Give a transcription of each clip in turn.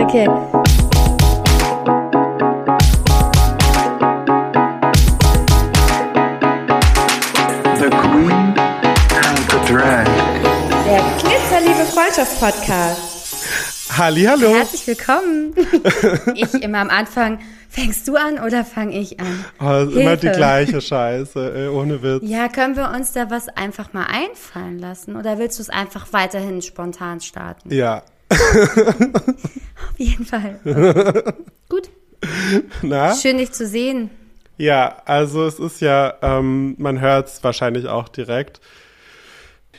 okay. The Queen and the Drag. Der Glitzerliebe Freundschaft-Podcast. Hallo. Herzlich willkommen. ich immer am Anfang. Fängst du an oder fange ich an? Oh, ist immer die gleiche Scheiße, ey, ohne Witz. Ja, können wir uns da was einfach mal einfallen lassen? Oder willst du es einfach weiterhin spontan starten? Ja. Auf jeden Fall. Gut. Na? Schön, dich zu sehen. Ja, also es ist ja, ähm, man hört es wahrscheinlich auch direkt.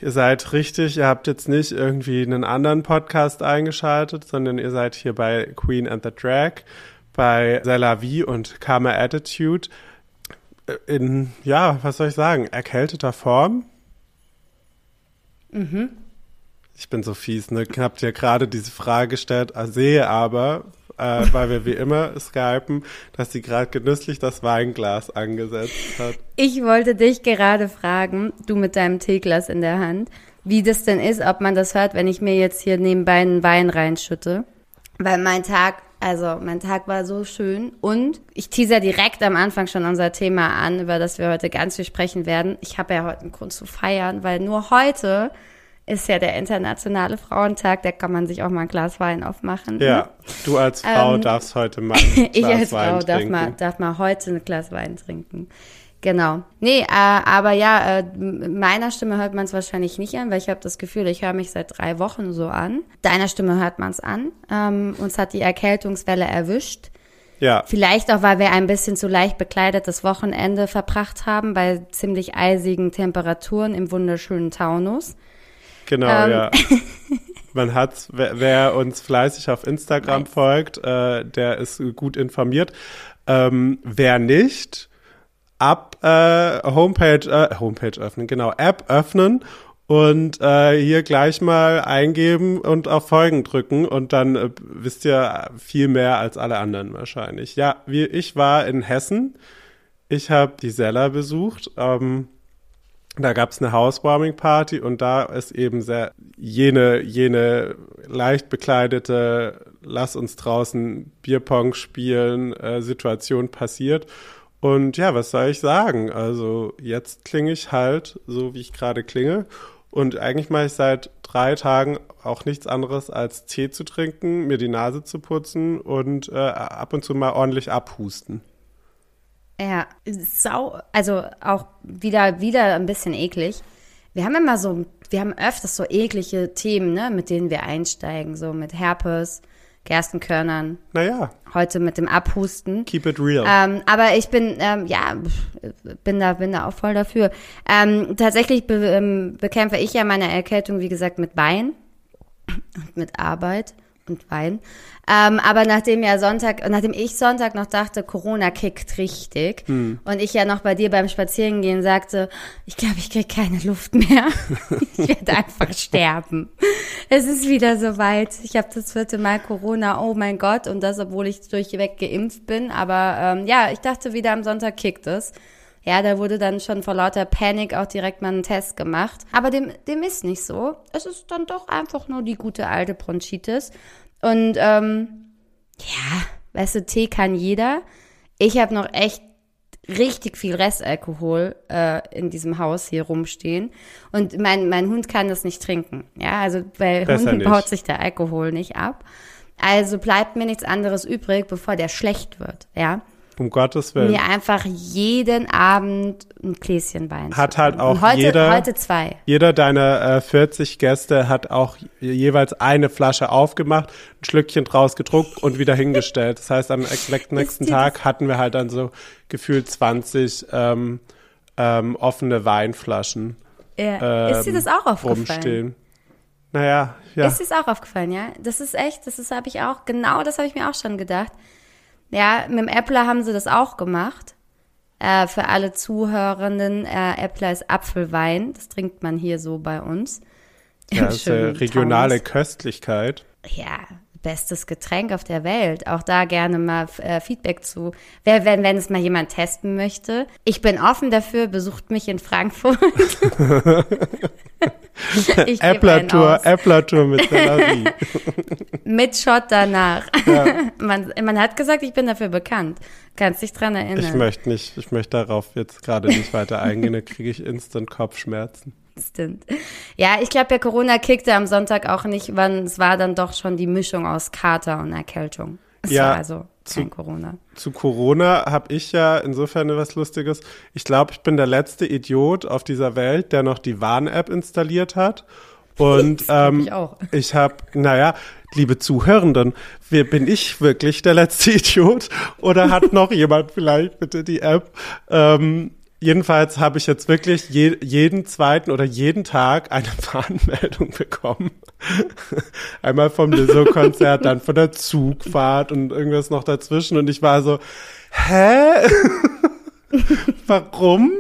Ihr seid richtig, ihr habt jetzt nicht irgendwie einen anderen Podcast eingeschaltet, sondern ihr seid hier bei Queen and the Drag, bei Selavi und Karma Attitude äh, in, ja, was soll ich sagen, erkälteter Form. Mhm. Ich bin so fies, ne? Ich hab dir gerade diese Frage gestellt, äh, sehe aber, äh, weil wir wie immer skypen, dass sie gerade genüsslich das Weinglas angesetzt hat. Ich wollte dich gerade fragen, du mit deinem Teeglas in der Hand, wie das denn ist, ob man das hört, wenn ich mir jetzt hier nebenbei einen Wein reinschütte. Weil mein Tag, also mein Tag war so schön und ich teaser direkt am Anfang schon unser Thema an, über das wir heute ganz viel sprechen werden. Ich habe ja heute einen Grund zu feiern, weil nur heute ist ja der internationale Frauentag, da kann man sich auch mal ein Glas Wein aufmachen. Ja, du als Frau Ähm, darfst heute mal ein ich Glas als Wein Frau darf trinken. mal, darf mal heute ein Glas Wein trinken. Genau. Nee, äh, aber ja, äh, meiner Stimme hört man es wahrscheinlich nicht an, weil ich habe das Gefühl, ich höre mich seit drei Wochen so an. Deiner Stimme hört man es an. Ähm, uns hat die Erkältungswelle erwischt. Ja, Vielleicht auch, weil wir ein bisschen zu leicht bekleidetes Wochenende verbracht haben, bei ziemlich eisigen Temperaturen im wunderschönen Taunus. Genau, Ähm. ja. Man hat's, wer, wer uns fleißig auf Instagram Nice. folgt, äh, der ist gut informiert. Ähm, wer nicht, ab äh, Homepage, äh, Homepage öffnen, genau, App öffnen und äh, hier gleich mal eingeben und auf Folgen drücken und dann äh, wisst ihr viel mehr als alle anderen wahrscheinlich. Ja, wie, ich war in Hessen. Ich habe die Sella besucht. Ähm, da gab es eine Housewarming-Party und da ist eben sehr jene, jene leicht bekleidete, lass uns draußen Bierpong spielen, äh, Situation passiert. Und ja, was soll ich sagen? Also jetzt klinge ich halt so, wie ich gerade klinge. Und eigentlich mache ich seit drei Tagen auch nichts anderes als Tee zu trinken, mir die Nase zu putzen und äh, ab und zu mal ordentlich abhusten. Ja, sau, also auch wieder, wieder ein bisschen eklig. Wir haben immer so, wir haben öfters so eklige Themen, ne, mit denen wir einsteigen, so mit Herpes, Gerstenkörnern, Naja, heute mit dem Abhusten. keep it real. Ähm, aber ich bin, ähm, ja, bin da, bin da auch voll dafür. Ähm, tatsächlich be ähm, bekämpfe ich ja meine Erkältung, wie gesagt, mit Wein und mit Arbeit und Wein. Ähm, aber nachdem ja Sonntag, nachdem ich Sonntag noch dachte, Corona kickt richtig und ich ja noch bei dir beim Spazierengehen sagte, ich glaube, ich krieg keine Luft mehr. ich werde einfach sterben. Es ist wieder soweit. Ich habe das vierte Mal Corona, oh mein Gott, und das, obwohl ich durchweg geimpft bin. Aber ähm, ja, ich dachte wieder am Sonntag kickt es. Ja, da wurde dann schon vor lauter Panik auch direkt mal ein Test gemacht. Aber dem, dem ist nicht so. Es ist dann doch einfach nur die gute alte Bronchitis. Und ähm, ja, weißt du, Tee kann jeder. Ich habe noch echt richtig viel Restalkohol äh, in diesem Haus hier rumstehen. Und mein, mein Hund kann das nicht trinken. Ja, also bei Besser Hunden nicht. baut sich der Alkohol nicht ab. Also bleibt mir nichts anderes übrig, bevor der schlecht wird. Ja, Um Gottes Willen. mir einfach jeden Abend ein Gläschen Wein. Hat halt auch heute, jeder- Heute zwei. Jeder deiner äh, 40 Gäste hat auch jeweils eine Flasche aufgemacht, ein Schlückchen draus gedruckt und wieder hingestellt. Das heißt, am nächsten Tag hatten wir halt dann so gefühlt 20 ähm, ähm, offene Weinflaschen Ja. ist dir das auch aufgefallen? rumstehen. Naja, ja. Ist dir das auch aufgefallen, ja? Das ist echt, das ist, habe ich auch, genau das habe ich mir auch schon gedacht. Ja, mit dem Äppler haben sie das auch gemacht. Äh, für alle Zuhörenden, äh, Äppler ist Apfelwein. Das trinkt man hier so bei uns. ja, das ist schönen regionale Taunus. Köstlichkeit. Ja, bestes Getränk auf der Welt. Auch da gerne mal äh, Feedback zu. Wer, wenn, wenn es mal jemand testen möchte. Ich bin offen dafür, besucht mich in Frankfurt. Aus. Äppler-Tour mit. Mit Shot danach. man, man hat gesagt, ich bin dafür bekannt. Kannst dich dran erinnern. Ich möchte nicht, ich möchte darauf jetzt gerade nicht weiter eingehen, da kriege ich instant Kopfschmerzen. Stimmt. Ja, ich glaube, der Corona kickte am Sonntag auch nicht, wann es war dann doch schon die Mischung aus Kater und Erkältung. Es Ja, also zu- Corona. Zu Corona habe ich ja insofern was Lustiges. Ich glaube, ich bin der letzte Idiot auf dieser Welt, der noch die Warn-App installiert hat. Und ähm, ich auch. ich habe, naja, liebe Zuhörenden, wer, bin ich wirklich der letzte Idiot? Oder hat noch jemand vielleicht bitte die App? Ähm, jedenfalls habe ich jetzt wirklich je, jeden zweiten oder jeden Tag eine Warnmeldung bekommen. Einmal vom Lizzo-Konzert, dann von der Zugfahrt und irgendwas noch dazwischen. Und ich war so, hä? Warum?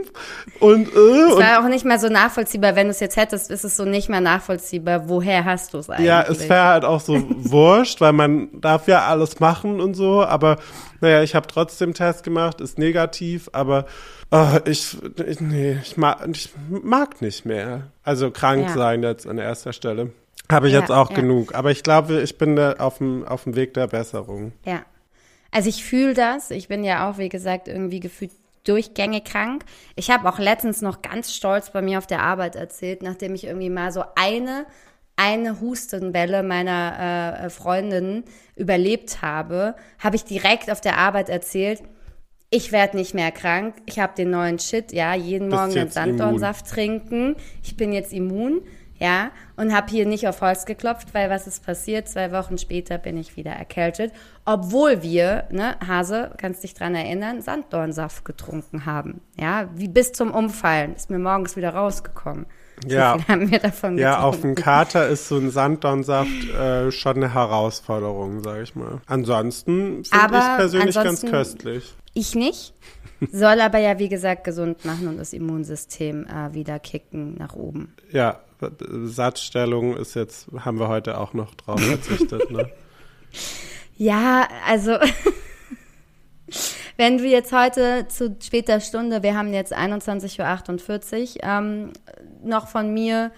Und, äh, Es war auch nicht mehr so nachvollziehbar. Wenn du es jetzt hättest, ist es so nicht mehr nachvollziehbar. Woher hast du es eigentlich? Ja, es wäre halt auch so wurscht, weil man darf ja alles machen und so, aber naja, ich habe trotzdem Test gemacht, ist negativ, aber äh, ich, ich, nee, ich mag, ich mag nicht mehr. Also krank Ja. sein jetzt an erster Stelle. Habe ich Ja, jetzt auch ja. genug. Aber ich glaube, ich bin da auf dem, auf dem Weg der Besserung. Ja. Also ich fühle das. Ich bin ja auch, wie gesagt, irgendwie gefühlt durchgängig krank. Ich habe auch letztens noch ganz stolz bei mir auf der Arbeit erzählt, nachdem ich irgendwie mal so eine eine Hustenwelle meiner äh, Freundin überlebt habe, habe ich direkt auf der Arbeit erzählt, ich werde nicht mehr krank, ich habe den neuen Shit, ja, jeden Morgen einen Sanddornsaft trinken, ich bin jetzt immun, ja, und habe hier nicht auf Holz geklopft, weil was ist passiert? Zwei Wochen später bin ich wieder erkältet, obwohl wir, ne, Hase, kannst dich dran erinnern, Sanddornsaft getrunken haben, ja, wie bis zum Umfallen, ist mir morgens wieder rausgekommen. Ja. Haben wir davon Ja, auf dem Kater ist so ein Sanddornsaft äh, schon eine Herausforderung, sage ich mal. Ansonsten finde ich persönlich ganz köstlich. Ich nicht. Soll aber ja, wie gesagt, gesund machen und das Immunsystem äh, wieder kicken nach oben. Ja, Satzstellung ist jetzt, haben wir heute auch noch drauf verzichtet, ne? Ja, also wenn du jetzt heute zu später Stunde, wir haben jetzt 21.48 Uhr, ähm, noch von mir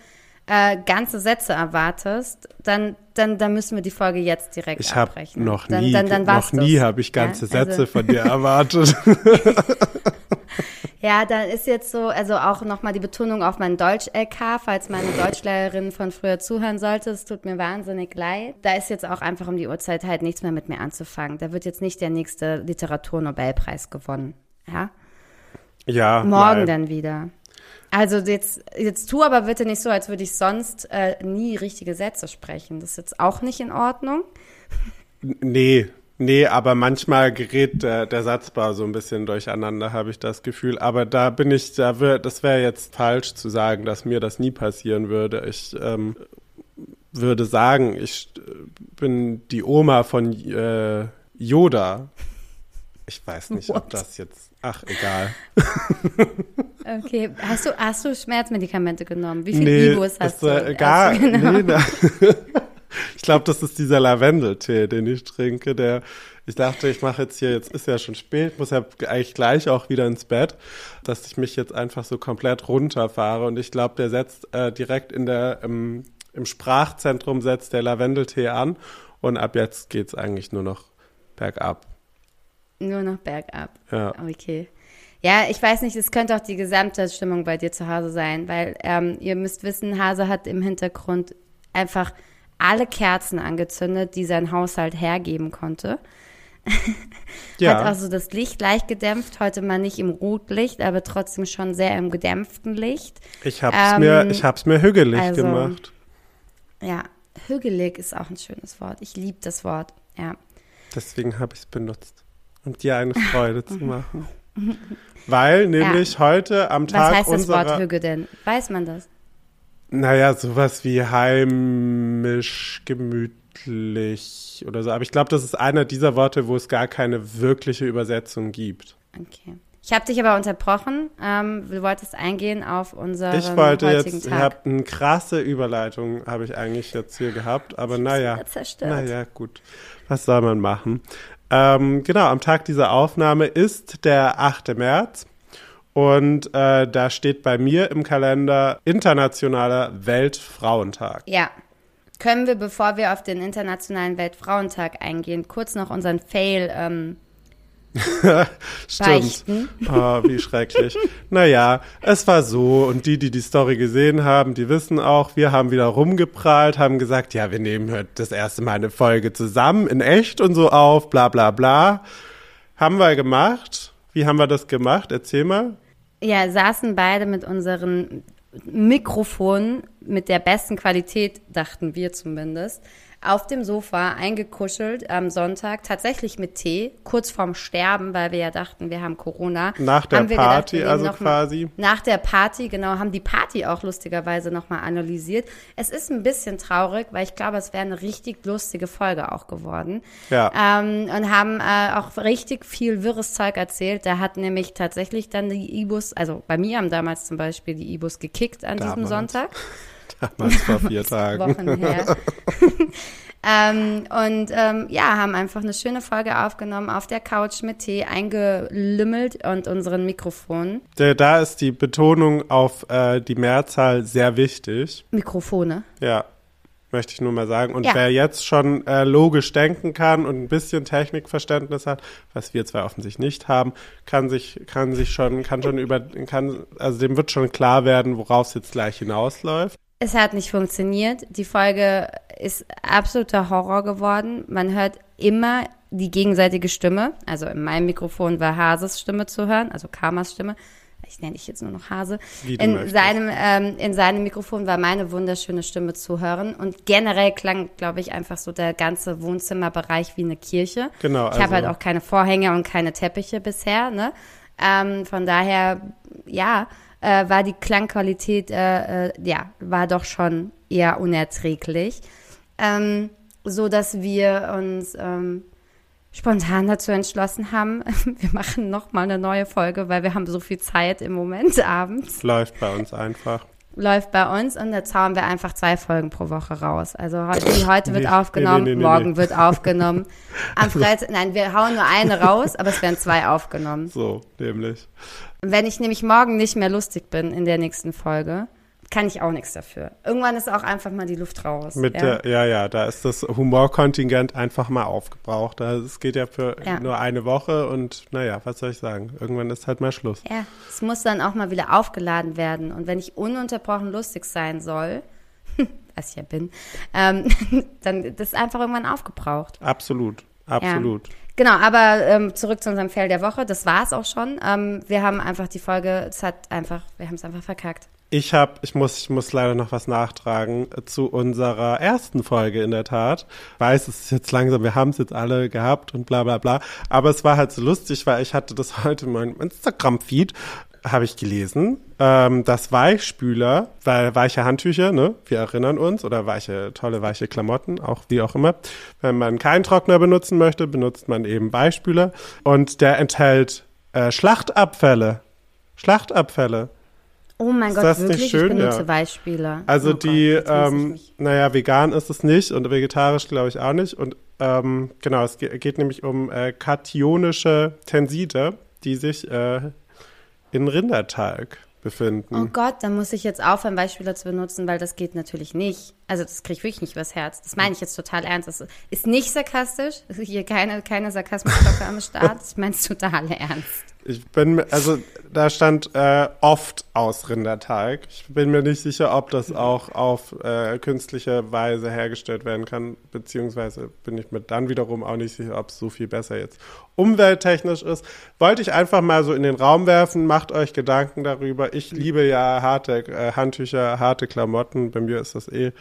äh, ganze Sätze erwartest, dann, dann, dann müssen wir die Folge jetzt direkt Ich abbrechen. noch dann, nie, dann, dann noch nie habe ich ganze Ja, also- Sätze von dir erwartet. Ja, dann ist jetzt so, also auch nochmal die Betonung auf mein Deutsch-LK, falls meine Deutschlehrerin von früher zuhören sollte. Es tut mir wahnsinnig leid. Da ist jetzt auch einfach um die Uhrzeit halt nichts mehr mit mir anzufangen. Da wird jetzt nicht der nächste Literaturnobelpreis gewonnen. Ja, ja, morgen nein. dann wieder. Also jetzt, jetzt tu aber bitte nicht so, als würde ich sonst äh, nie richtige Sätze sprechen. Das ist jetzt auch nicht in Ordnung. Nee, nee, aber manchmal gerät der, der Satzbau so ein bisschen durcheinander, habe ich das Gefühl. Aber da bin ich, da wär, das wäre jetzt falsch zu sagen, dass mir das nie passieren würde. Ich ähm, würde sagen, ich äh, bin die Oma von äh, Yoda. Ich weiß nicht, ob What? das jetzt. Ach, egal. Okay, hast du, hast du Schmerzmedikamente genommen? Wie viel Nee, Ibus hast das, du? gar, hast du genommen? nee, na, ich glaube, das ist dieser Lavendeltee, den ich trinke. Der, ich dachte, ich mache jetzt hier, jetzt ist ja schon spät, muss ja eigentlich gleich auch wieder ins Bett, dass ich mich jetzt einfach so komplett runterfahre. Und ich glaube, der setzt äh, direkt in der, im, im Sprachzentrum setzt der Lavendeltee an. Und ab jetzt geht's eigentlich nur noch bergab. Nur noch bergab. Ja. Okay. Ja, ich weiß nicht, es könnte auch die gesamte Stimmung bei dir zu Hause sein, weil ähm, ihr müsst wissen, Hase hat im Hintergrund einfach alle Kerzen angezündet, die sein Haushalt hergeben konnte. Ja. Hat also das Licht leicht gedämpft, heute mal nicht im Rotlicht, aber trotzdem schon sehr im gedämpften Licht. Ich hab's Ähm, mir, ich hab's mir hügelig also- gemacht. Ja, hügelig ist auch ein schönes Wort. Ich liebe das Wort. Ja. Deswegen habe ich es benutzt, um dir eine Freude zu machen. Weil nämlich heute am Was Tag heißt das Wort Hüge denn? Weiß man das? naja, sowas wie heimisch, gemütlich oder so. Aber ich glaube, das ist einer dieser Worte, wo es gar keine wirkliche Übersetzung gibt. Okay. Ich habe dich aber unterbrochen. Ähm, du wolltest eingehen auf unseren Ich wollte heutigen jetzt, ich Tag. habe eine krasse Überleitung, habe ich eigentlich jetzt hier gehabt, aber naja. zerstört. Naja, gut. Was soll man machen? Ähm, genau, am Tag dieser Aufnahme ist der 8. März Und äh, da steht bei mir im Kalender Internationaler Weltfrauentag. Ja. Können wir, bevor wir auf den Internationalen Weltfrauentag eingehen, kurz noch unseren Fail ähm, Stimmt. Oh, wie schrecklich. naja, es war so. Und die, die die Story gesehen haben, die wissen auch, wir haben wieder rumgeprahlt, haben gesagt, ja, wir nehmen heute das erste Mal eine Folge zusammen, in echt und so auf, bla bla bla. Haben wir gemacht. Wie haben wir das gemacht? Erzähl mal. Ja, saßen beide mit unseren Mikrofonen mit der besten Qualität, dachten wir zumindest, auf dem Sofa eingekuschelt am Sonntag, tatsächlich mit Tee, kurz vorm Sterben, weil wir ja dachten, wir haben Corona. Nach der Party wir also mal- quasi? Nach der Party, genau, haben die Party auch lustigerweise nochmal analysiert. Es ist ein bisschen traurig, weil ich glaube, es wäre eine richtig lustige Folge auch geworden. Ja. Ähm, und haben äh, auch richtig viel wirres Zeug erzählt. Da hat nämlich tatsächlich dann die Ibus, also bei mir haben damals zum Beispiel die Ibus gekickt an diesem Damals. Sonntag. Damals vor vier Tagen. Wochen her. ähm, und ähm, ja, haben einfach eine schöne Folge aufgenommen auf der Couch mit Tee, eingelümmelt und unseren Mikrofonen. Da- ist die Betonung auf äh, die Mehrzahl sehr wichtig. Mikrofone. Ja, möchte ich nur mal sagen. Und Ja. wer jetzt schon äh, logisch denken kann und ein bisschen Technikverständnis hat, was wir zwei offensichtlich nicht haben, kann sich, kann sich schon, kann schon über, kann, also dem wird schon klar werden, worauf es jetzt gleich hinausläuft. Es hat nicht funktioniert. Die Folge ist absoluter Horror geworden. Man hört immer die gegenseitige Stimme. Also in meinem Mikrofon war Hases Stimme zu hören, also Karmas Stimme. Ich nenne dich jetzt nur noch Hase. In möchtest. seinem, ähm, in seinem Mikrofon war meine wunderschöne Stimme zu hören. Und generell klang, glaube ich, einfach so der ganze Wohnzimmerbereich wie eine Kirche. Genau, Ich habe also- halt auch keine Vorhänge und keine Teppiche bisher. Ne? Ähm, von daher, ja, äh, war die Klangqualität, äh, äh, ja, war doch schon eher unerträglich. Ähm, so dass wir uns ähm, spontan dazu entschlossen haben, wir machen noch mal eine neue Folge, weil wir haben so viel Zeit im Moment abends. Läuft bei uns einfach. Läuft bei uns und jetzt hauen wir einfach zwei Folgen pro Woche raus. Also heute, heute wird Nee, aufgenommen, nee, nee, morgen wird aufgenommen. Am Freitag, nein, wir hauen nur eine raus, aber es werden zwei aufgenommen. So, nämlich. Wenn ich nämlich morgen nicht mehr lustig bin in der nächsten Folge, kann ich auch nichts dafür. Irgendwann ist auch einfach mal die Luft raus. Mit ja? der, ja, ja, da ist das Humorkontingent einfach mal aufgebraucht. Es geht ja für Ja. nur eine Woche und naja, was soll ich sagen? Irgendwann ist halt mal Schluss. Ja, es muss dann auch mal wieder aufgeladen werden. Und wenn ich ununterbrochen lustig sein soll, was ich ja bin, ähm, dann das ist einfach irgendwann aufgebraucht. Absolut, absolut. Genau, aber ähm, zurück zu unserem Fail der Woche. Das war es auch schon. Ähm, wir haben einfach die Folge, es hat einfach, wir haben es einfach verkackt. Ich habe, ich muss, ich muss leider noch was nachtragen äh, zu unserer ersten Folge in der Tat. Weiß, es ist jetzt langsam, wir haben es jetzt alle gehabt und bla bla bla. Aber es war halt so lustig, weil ich hatte das heute in meinem Instagram-Feed, habe ich gelesen, ähm, dass Weichspüler, weil weiche Handtücher, ne, wir erinnern uns, oder weiche, tolle weiche Klamotten, auch wie auch immer. Wenn man keinen Trockner benutzen möchte, benutzt man eben Weichspüler. Und der enthält äh, Schlachtabfälle. Schlachtabfälle. Oh mein Ist Gott, das nicht wirklich? schön? Ich benutze Ja. Beispiele. Also oh Gott, die, ich ähm, naja, vegan ist es nicht und vegetarisch glaube ich auch nicht. Und ähm, genau, es ge geht nämlich um äh, kationische Tenside, die sich äh, in Rindertalg befinden. Oh Gott, dann muss ich jetzt aufhören, Beispiele zu benutzen, weil das geht natürlich nicht. Also das kriege ich wirklich nicht übers Herz. Das meine ich jetzt total ernst. Das ist nicht sarkastisch. Hier keine, keine Sarkasmusglocke am Start. Ich meine es total ernst. Ich bin, also da stand äh, oft aus Rindertalg. Ich bin mir nicht sicher, ob das auch auf äh, künstliche Weise hergestellt werden kann, beziehungsweise bin ich mir dann wiederum auch nicht sicher, ob es so viel besser jetzt umwelttechnisch ist. Wollte ich einfach mal so in den Raum werfen, macht euch Gedanken darüber. Ich liebe ja harte äh, Handtücher, harte Klamotten. Bei mir ist das eh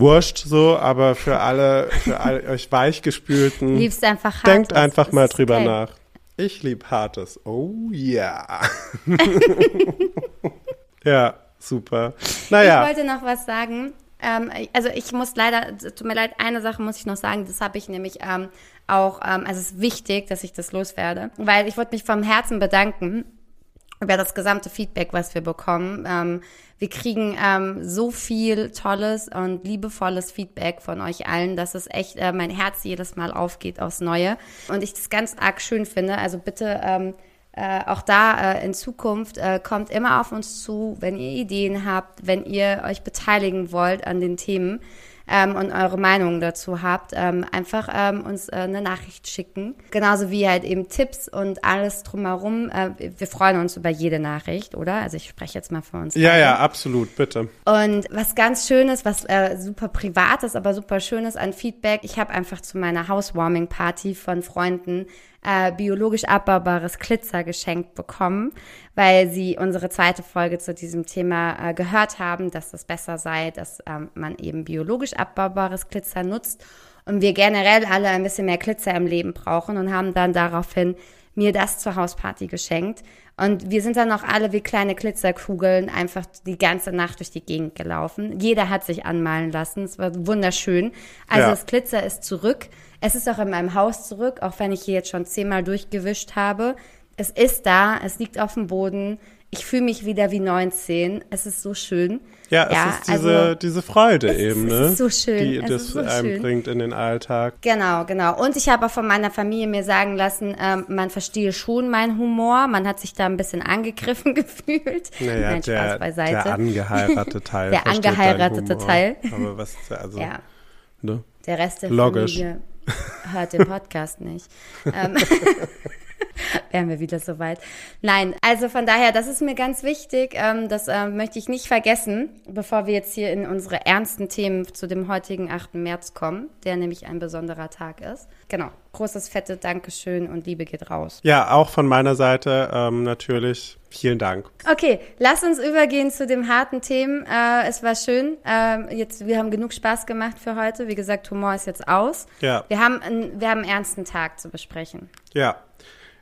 wurscht so, aber für alle, für alle euch weichgespülten. Liebst einfach hart. Denkt einfach mal Das drüber geil. nach. Ich lieb Hartes. Oh ja. ja, super. Naja, Ich wollte noch was sagen. Ähm, also ich muss leider, tut mir leid, eine Sache muss ich noch sagen, das habe ich nämlich ähm, auch, ähm, also es ist wichtig, dass ich das loswerde, weil ich wollte mich vom Herzen bedanken über das gesamte Feedback, was wir bekommen. Ähm, wir kriegen ähm, so viel tolles und liebevolles Feedback von euch allen, dass es echt äh, mein Herz jedes Mal aufgeht aufs Neue und ich das ganz arg schön finde. Also bitte ähm, äh, auch da äh, in Zukunft äh, kommt immer auf uns zu, wenn ihr Ideen habt, wenn ihr euch beteiligen wollt an den Themen ähm, und eure Meinungen dazu habt, ähm, einfach ähm, uns äh, eine Nachricht schicken. Genauso wie halt eben Tipps und alles drumherum. Äh, wir freuen uns über jede Nachricht, oder? Also ich spreche jetzt mal für uns. Ja, beide. ja, absolut, bitte. Und was ganz Schönes, was äh, super privat ist, aber super Schönes an Feedback, ich habe einfach zu meiner Housewarming-Party von Freunden äh, biologisch abbaubares Glitzer geschenkt bekommen, weil sie unsere zweite Folge zu diesem Thema äh, gehört haben, dass es besser sei, dass ähm, man eben biologisch abbaubares Glitzer nutzt und wir generell alle ein bisschen mehr Glitzer im Leben brauchen und haben dann daraufhin mir das zur Hausparty geschenkt. Und wir sind dann auch alle wie kleine Glitzerkugeln einfach die ganze Nacht durch die Gegend gelaufen. Jeder hat sich anmalen lassen. Es war wunderschön. Also Ja. das Glitzer ist zurück. Es ist auch in meinem Haus zurück, auch wenn ich hier jetzt schon zehnmal durchgewischt habe. Es ist da, es liegt auf dem Boden. Ich fühle mich wieder wie 19. Es ist so schön. Ja, es ist diese, also- diese Freude Es eben, es ne? ist so schön, die es das so einem schön. bringt in den Alltag. Genau, genau. Und ich habe auch von meiner Familie mir sagen lassen, ähm, man verstehe schon meinen Humor. Man hat sich da ein bisschen angegriffen gefühlt. Naja, Nein, Spaß der, beiseite. der angeheiratete Teil. Der angeheiratete. Teil. Aber was, also, ja, ne? der Rest der Logisch. Familie hört den Podcast nicht. Ähm, Wären wir wieder soweit. Nein, also von daher, das ist mir ganz wichtig. Ähm, das ähm, möchte ich nicht vergessen, bevor wir jetzt hier in unsere ernsten Themen zu dem heutigen 8. März kommen, der nämlich ein besonderer Tag ist. Genau. Großes, fette Dankeschön und Liebe geht raus. Ja, auch von meiner Seite ähm, natürlich vielen Dank. Okay, lass uns übergehen zu den harten Themen. Äh, es war schön. Ähm, jetzt, wir haben genug Spaß gemacht für heute. Wie gesagt, Humor ist jetzt aus. Ja. Wir haben, einen, wir haben einen ernsten Tag zu besprechen. Ja.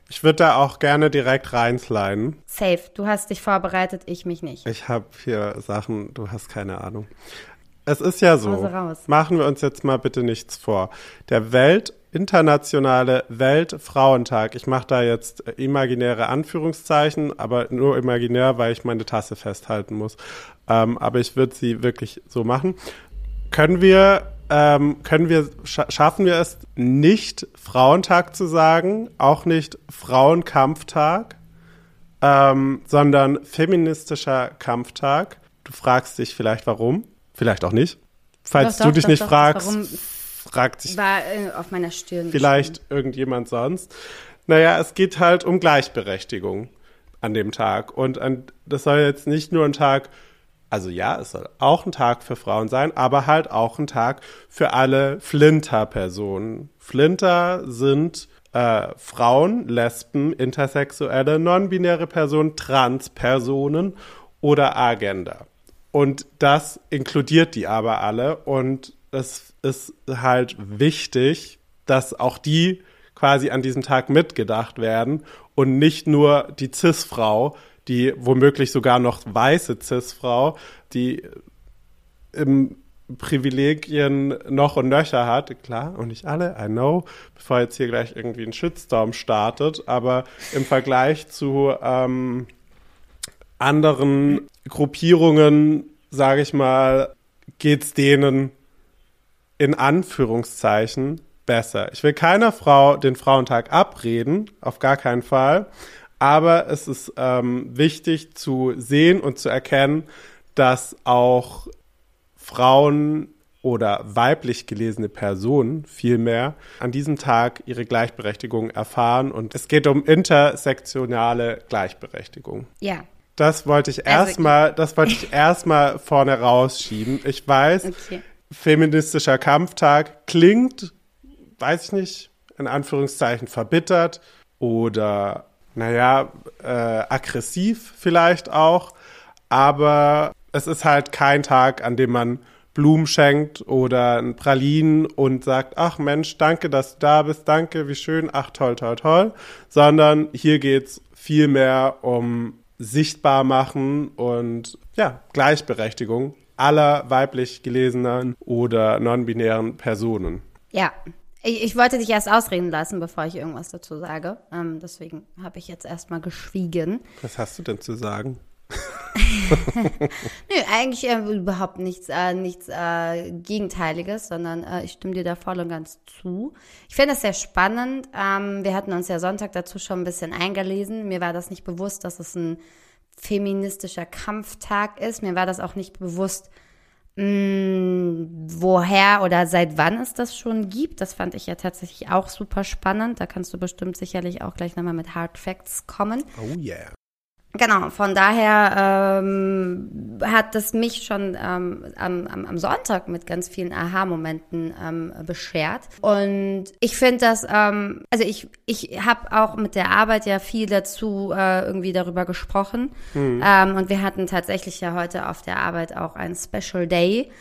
Ich würde da auch gerne direkt reinsliden. Safe. Du hast dich vorbereitet, ich mich nicht. Ich habe hier Sachen, du hast keine Ahnung. Es ist ja so, machen wir uns jetzt mal bitte nichts vor. Der Welt internationale Weltfrauentag. Ich mache da jetzt äh, imaginäre Anführungszeichen, aber nur imaginär, weil ich meine Tasse festhalten muss. Ähm, aber ich würde sie wirklich so machen. Können wir, ähm, können wir, scha schaffen wir es nicht Frauentag zu sagen, auch nicht Frauenkampftag, ähm, sondern feministischer Kampftag. Du fragst dich vielleicht warum, vielleicht auch nicht. Falls Doch, du doch, dich doch, nicht fragst, warum- fragt sich War äh, auf meiner Stirn. vielleicht irgendjemand sonst. Naja, es geht halt um Gleichberechtigung an dem Tag. Und an, das soll jetzt nicht nur ein Tag, also ja, es soll auch ein Tag für Frauen sein, aber halt auch ein Tag für alle Flinter-Personen. Flinter sind äh, Frauen, Lesben, Intersexuelle, non-binäre Personen, Trans-Personen oder Agender. Und das inkludiert die aber alle und es ist halt wichtig, dass auch die quasi an diesem Tag mitgedacht werden und nicht nur die Cis-Frau, die womöglich sogar noch weiße Cis-Frau, die im Privilegien noch und nöcher hat, klar, und nicht alle, I know, bevor jetzt hier gleich irgendwie ein Shitstorm startet, aber im Vergleich zu ähm, anderen Gruppierungen, sage ich mal, geht's denen in Anführungszeichen besser. Ich will keiner Frau den Frauentag abreden, auf gar keinen Fall. Aber es ist ähm, wichtig zu sehen und zu erkennen, dass auch Frauen oder weiblich gelesene Personen vielmehr an diesem Tag ihre Gleichberechtigung erfahren. Und es geht um intersektionale Gleichberechtigung. Ja. Das wollte ich Also, erstmal, das wollte ich erstmal vorne rausschieben. Ich weiß, Okay. Feministischer Kampftag klingt, weiß ich nicht, in Anführungszeichen verbittert oder, naja, äh, aggressiv vielleicht auch. Aber es ist halt kein Tag, an dem man Blumen schenkt oder ein Pralinen und sagt, ach Mensch, danke, dass du da bist, danke, wie schön, ach toll, toll, toll, sondern hier geht's viel mehr um sichtbar machen und ja, Gleichberechtigung aller weiblich gelesenen oder non-binären Personen. Ja. Ich, ich wollte dich erst ausreden lassen, bevor ich irgendwas dazu sage. Ähm, deswegen habe ich jetzt erstmal geschwiegen. Was hast du denn zu sagen? Nö, eigentlich äh, überhaupt nichts, äh, nichts äh, Gegenteiliges, sondern äh, ich stimme dir da voll und ganz zu. Ich finde es sehr spannend. Ähm, wir hatten uns ja Sonntag dazu schon ein bisschen eingelesen. Mir war das nicht bewusst, dass es ein feministischer Kampftag ist. Mir war das auch nicht bewusst, mh, woher oder seit wann es das schon gibt. Das fand ich ja tatsächlich auch super spannend. Da kannst du bestimmt sicherlich auch gleich nochmal mit Hard Facts kommen. Oh yeah. Genau, von daher ähm, hat es mich schon ähm, am, am, Sonntag mit ganz vielen Aha-Momenten ähm, beschert. Und ich finde das, ähm, also ich, ich habe auch mit der Arbeit ja viel dazu äh, irgendwie darüber gesprochen. Mhm. Ähm, und wir hatten tatsächlich ja heute auf der Arbeit auch ein Special Day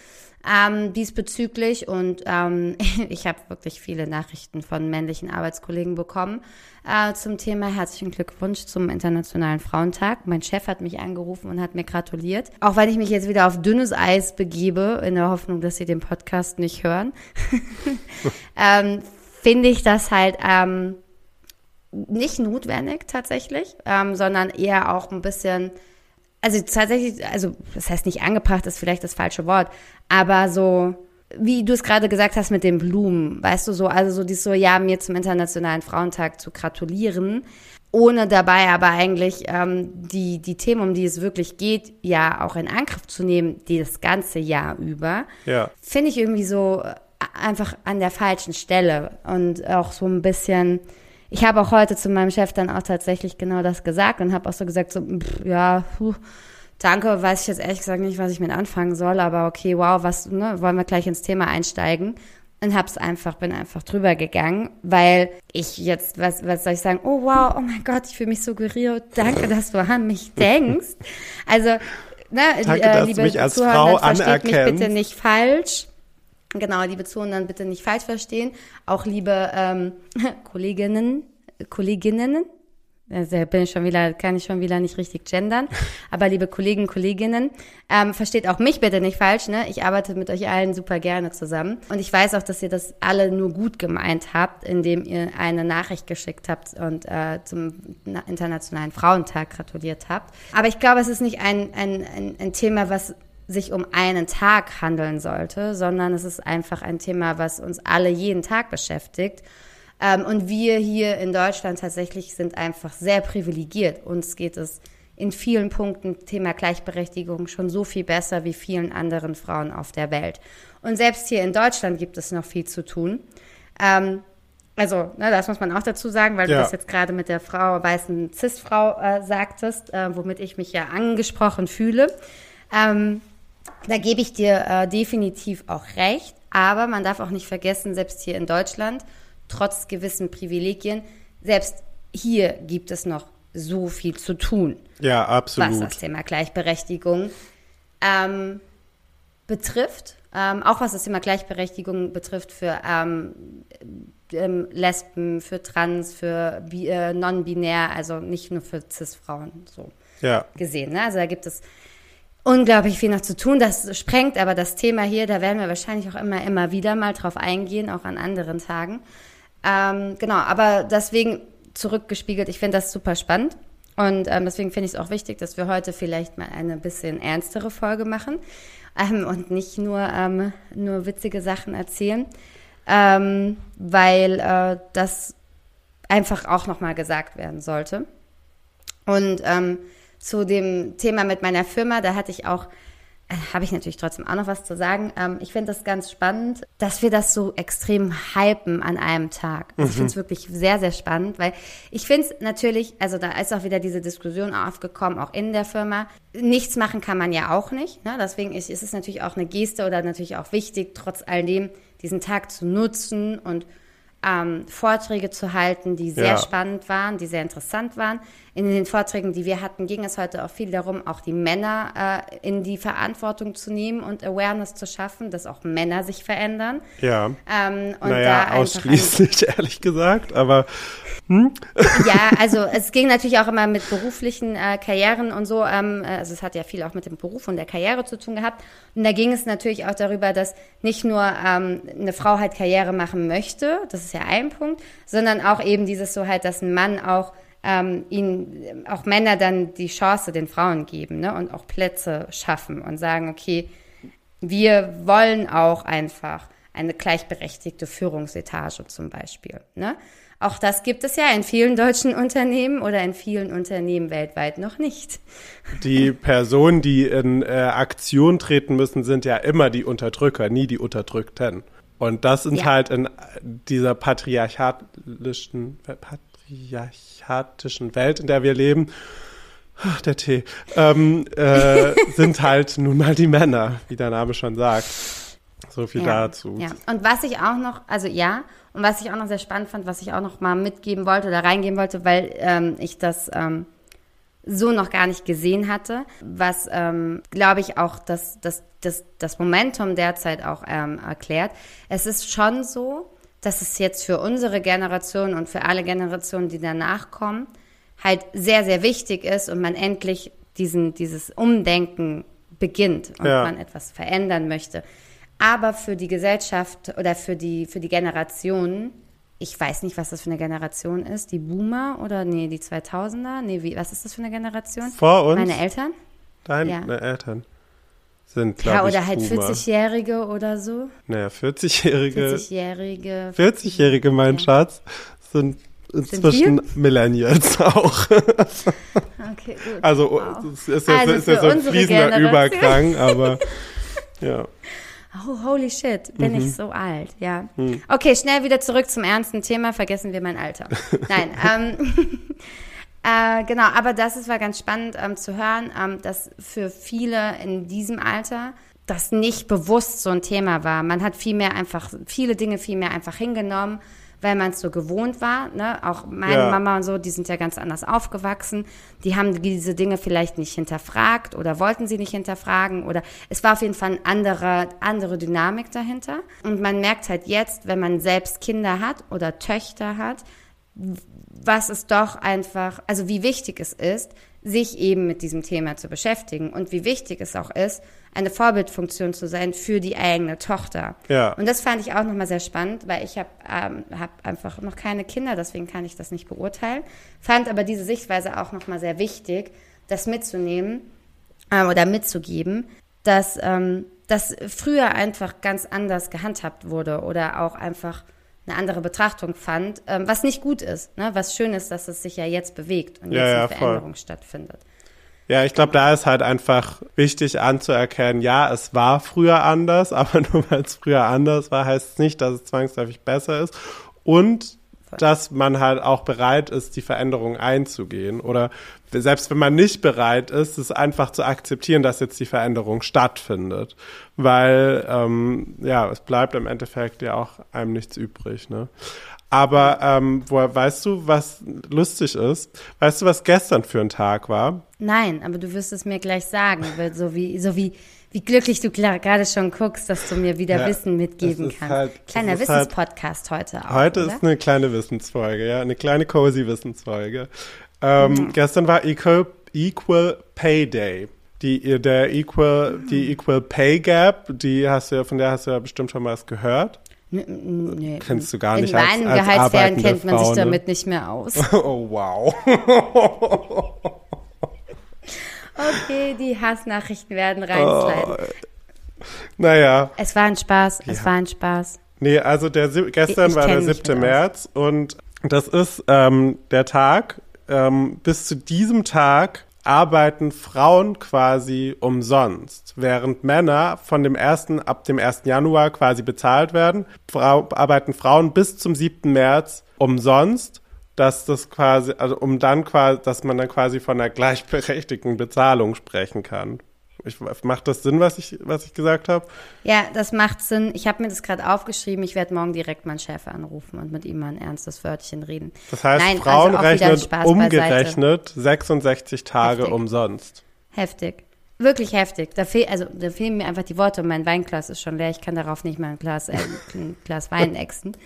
ähm, diesbezüglich und ähm, ich habe wirklich viele Nachrichten von männlichen Arbeitskollegen bekommen äh, zum Thema herzlichen Glückwunsch zum Internationalen Frauentag. Mein Chef hat mich angerufen und hat mir gratuliert. Auch wenn ich mich jetzt wieder auf dünnes Eis begebe, in der Hoffnung, dass sie den Podcast nicht hören, ähm, finde ich das halt ähm, nicht notwendig tatsächlich, ähm, sondern eher auch ein bisschen also tatsächlich, also das heißt nicht angebracht ist vielleicht das falsche Wort, aber so, wie du es gerade gesagt hast mit den Blumen, weißt du so, also so dieses so, ja, mir zum Internationalen Frauentag zu gratulieren, ohne dabei aber eigentlich ähm, die, die Themen, um die es wirklich geht, ja auch in Angriff zu nehmen, die das ganze Jahr über, Ja. finde ich irgendwie so äh, einfach an der falschen Stelle und auch so ein bisschen. Ich habe auch heute zu meinem Chef dann auch tatsächlich genau das gesagt und habe auch so gesagt, so, pff, ja, puh, danke, weiß ich jetzt ehrlich gesagt nicht, was ich mit anfangen soll, aber okay, wow, was, ne, wollen wir gleich ins Thema einsteigen? Und hab's einfach, bin einfach drüber gegangen, weil ich jetzt, was, was soll ich sagen? Oh wow, oh mein Gott, ich fühle mich so gerührt. Danke, dass du an mich denkst. Also, ne, Danke, äh, dass du liebe mich als Zuhörer, Frau versteht mich anerkennst. bitte nicht falsch. Genau, liebe Zuhörer, dann bitte nicht falsch verstehen. Auch liebe ähm, Kolleginnen, Kolleginnen, also bin ich schon wieder, kann ich schon wieder nicht richtig gendern. Aber liebe Kollegen, Kolleginnen, ähm, versteht auch mich bitte nicht falsch, ne? Ich arbeite mit euch allen super gerne zusammen. Und ich weiß auch, dass ihr das alle nur gut gemeint habt, indem ihr eine Nachricht geschickt habt und äh, zum Na- Internationalen Frauentag gratuliert habt. Aber ich glaube, es ist nicht ein, ein, ein, ein Thema, was sich um einen Tag handeln sollte, sondern es ist einfach ein Thema, was uns alle jeden Tag beschäftigt. Ähm, und wir hier in Deutschland tatsächlich sind einfach sehr privilegiert. Uns geht es in vielen Punkten Thema Gleichberechtigung schon so viel besser wie vielen anderen Frauen auf der Welt. Und selbst hier in Deutschland gibt es noch viel zu tun. Ähm, also, ne, das muss man auch dazu sagen, weil Ja. du das jetzt gerade mit der Frau, weißen Cis-Frau äh, sagtest, äh, womit ich mich ja angesprochen fühle. Ähm, da gebe ich dir äh, definitiv auch recht, aber man darf auch nicht vergessen, selbst hier in Deutschland, trotz gewissen Privilegien, selbst hier gibt es noch so viel zu tun, Ja, was absolut. das Thema Gleichberechtigung ähm, betrifft. Ähm, auch was das Thema Gleichberechtigung betrifft für ähm, ähm, Lesben, für Trans, für bi äh, non-binär, also nicht nur für Cis-Frauen so Ja. gesehen. Ne? Also da gibt es unglaublich viel noch zu tun. Das sprengt aber das Thema hier. Da werden wir wahrscheinlich auch immer, immer wieder mal drauf eingehen, auch an anderen Tagen. Ähm, genau, aber deswegen zurückgespiegelt, ich finde das super spannend. Und ähm, deswegen finde ich es auch wichtig, dass wir heute vielleicht mal eine bisschen ernstere Folge machen ähm, und nicht nur, ähm, nur witzige Sachen erzählen, ähm, weil äh, das einfach auch nochmal gesagt werden sollte. Und ähm, zu dem Thema mit meiner Firma, da hatte ich auch, äh, habe ich natürlich trotzdem auch noch was zu sagen. Ähm, ich finde das ganz spannend, dass wir das so extrem hypen an einem Tag. Also ich finde es wirklich sehr, sehr spannend, weil ich finde es natürlich, also da ist auch wieder diese Diskussion aufgekommen, auch in der Firma. Nichts machen kann man ja auch nicht. Ne? Deswegen ist, ist es natürlich auch eine Geste oder natürlich auch wichtig, trotz alledem diesen Tag zu nutzen und ähm, Vorträge zu halten, die sehr Ja. spannend waren, die sehr interessant waren. In den Vorträgen, die wir hatten, ging es heute auch viel darum, auch die Männer äh, in die Verantwortung zu nehmen und Awareness zu schaffen, dass auch Männer sich verändern. Ja. Ähm, und naja, ausschließlich, ehrlich gesagt, aber ja, also es ging natürlich auch immer mit beruflichen äh, Karrieren und so. Ähm, also es hat ja viel auch mit dem Beruf und der Karriere zu tun gehabt. Und da ging es natürlich auch darüber, dass nicht nur ähm, eine Frau halt Karriere machen möchte, das ist ja ein Punkt, sondern auch eben dieses so halt, dass ein Mann auch ähm, ihnen auch Männer dann die Chance den Frauen geben ne? und auch Plätze schaffen und sagen, okay, wir wollen auch einfach eine gleichberechtigte Führungsetage zum Beispiel. Ne? Auch das gibt es ja in vielen deutschen Unternehmen oder in vielen Unternehmen weltweit noch nicht. Die Personen, die in äh, Aktion treten müssen, sind ja immer die Unterdrücker, nie die Unterdrückten. Und das sind Ja. halt in dieser patriarchatischen, patriarchatischen Welt, in der wir leben, ach, der Tee, ähm, äh, sind halt nun mal die Männer, wie der Name schon sagt. So viel Ja, dazu. Ja. Und was ich auch noch, also ja, und was ich auch noch sehr spannend fand, was ich auch noch mal mitgeben wollte oder reingeben wollte, weil ähm, ich das ähm, so noch gar nicht gesehen hatte, was, ähm, glaube ich, auch das, das, das, das Momentum derzeit auch ähm, erklärt. Es ist schon so, dass es jetzt für unsere Generation und für alle Generationen, die danach kommen, halt sehr, sehr wichtig ist und man endlich diesen, dieses Umdenken beginnt und Ja. man etwas verändern möchte. Aber für die Gesellschaft oder für die, für die Generationen, ich weiß nicht, was das für eine Generation ist, die Boomer oder nee, die 2000er, nee, wie, was ist das für eine Generation? Vor uns, Meine Eltern? deine Ja. Eltern sind, glaube Ja, ich, oder halt Boomer. 40-Jährige oder so. Naja, 40-Jährige, 40-Jährige. 40-Jährige, mein Ja. Schatz, sind inzwischen Millennials auch. Okay, gut. Also Wow. es ist ja, Also ist ja so ein fließender Generation. Übergang, aber ja. Oh, holy shit, bin Mhm. ich so alt, ja. Hm. Okay, schnell wieder zurück zum ernsten Thema, vergessen wir mein Alter. Nein, ähm, äh, genau, aber das ist, war ganz spannend ähm, zu hören, ähm, dass für viele in diesem Alter das nicht bewusst so ein Thema war. Man hat viel mehr einfach, viele Dinge viel mehr einfach hingenommen, weil man es so gewohnt war. Ne? Auch meine Ja. Mama und so, die sind ja ganz anders aufgewachsen. Die haben diese Dinge vielleicht nicht hinterfragt oder wollten sie nicht hinterfragen oder es war auf jeden Fall eine andere, andere Dynamik dahinter. Und man merkt halt jetzt, wenn man selbst Kinder hat oder Töchter hat, was es doch einfach, also wie wichtig es ist, sich eben mit diesem Thema zu beschäftigen und wie wichtig es auch ist, eine Vorbildfunktion zu sein für die eigene Tochter. Ja. Und das fand ich auch nochmal sehr spannend, weil ich habe ähm, hab einfach noch keine Kinder, deswegen kann ich das nicht beurteilen. Fand aber diese Sichtweise auch nochmal sehr wichtig, das mitzunehmen äh, oder mitzugeben, dass ähm, das früher einfach ganz anders gehandhabt wurde oder auch einfach eine andere Betrachtung fand, ähm, was nicht gut ist, ne? was schön ist, dass es sich ja jetzt bewegt und Ja, jetzt ja, eine voll. Veränderung stattfindet. Ja, ich glaube, da ist halt einfach wichtig anzuerkennen, ja, es war früher anders, aber nur weil es früher anders war, heißt es nicht, dass es zwangsläufig besser ist. Und dass man halt auch bereit ist, die Veränderung einzugehen. Oder selbst wenn man nicht bereit ist, es einfach zu akzeptieren, dass jetzt die Veränderung stattfindet. Weil, ähm, ja, es bleibt im Endeffekt ja auch einem nichts übrig. Ne? Aber ähm, wo, weißt du, was lustig ist? Weißt du, was gestern für ein Tag war? Nein, aber du wirst es mir gleich sagen, weil so wie, so wie, wie glücklich du gerade schon guckst, dass du mir wieder Ja, Wissen mitgeben kannst. halt- Kleiner halt- Wissenspodcast heute auch. Heute oder? ist eine kleine Wissensfolge, ja, eine kleine cozy Wissensfolge. Ähm, Gestern war Equal, Equal Pay Day. Die, der Equal, die Equal Pay Gap, die hast du ja, von der hast du ja bestimmt schon mal was gehört. N- nee. Kennst du gar In nicht als Gehaltsfern arbeitende kennt man Frau, sich ne? damit nicht mehr aus. Oh, wow. Okay, die Hassnachrichten werden reinsliden. naja, Es war ein Spaß, es Ja. war ein Spaß. nee, also der, gestern Ich war der kenn mich 7. mit aus. März und das ist ähm, der Tag, ähm, bis zu diesem Tag arbeiten Frauen quasi umsonst, während Männer von dem ersten, ab dem 1. Januar quasi bezahlt werden, Frau, arbeiten Frauen bis zum 7. März umsonst, dass das quasi, also um dann quasi, dass man dann quasi von einer gleichberechtigten Bezahlung sprechen kann. Ich, macht das Sinn, was ich, was ich gesagt habe? Ja, das macht Sinn. Ich habe mir das gerade aufgeschrieben. Ich werde morgen direkt meinen Chef anrufen und mit ihm mal ein ernstes Wörtchen reden. Das heißt, Nein, Frauen also auch wieder rechnen Spaß beiseite. umgerechnet 66 Tage Heftig. umsonst. Heftig. Wirklich heftig. Da, fehl, also, da fehlen mir einfach die Worte. Mein Weinglas ist schon leer. Ich kann darauf nicht mal ein Glas, äh, ein Glas Wein ächzen.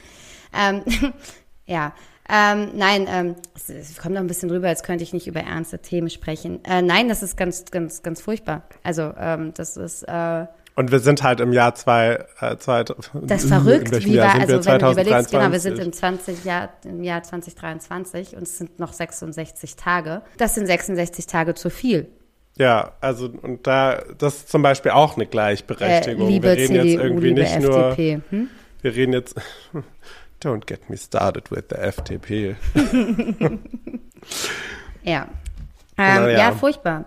Ähm, ja. Ähm, nein, ähm, es, es kommt noch ein bisschen rüber, als könnte ich nicht über ernste Themen sprechen. Äh, nein, das ist ganz, ganz, ganz furchtbar. Also, ähm, das ist, äh, Und wir sind halt im Jahr zwei, äh, zwei Das verrückt, wie wir? also wenn du überlegst, genau, wir 2023. sind im 20 Jahr, im Jahr 2023 und es sind noch 66 Tage. Das sind 66 Tage zu viel. Ja, also und da, das ist zum Beispiel auch eine Äh, Gleichberechtigung. liebe wir reden CDU, jetzt irgendwie liebe nicht nur, FDP. Hm? wir reden jetzt, don't get me started with the FDP. Ja. Ähm, ja. ja. furchtbar.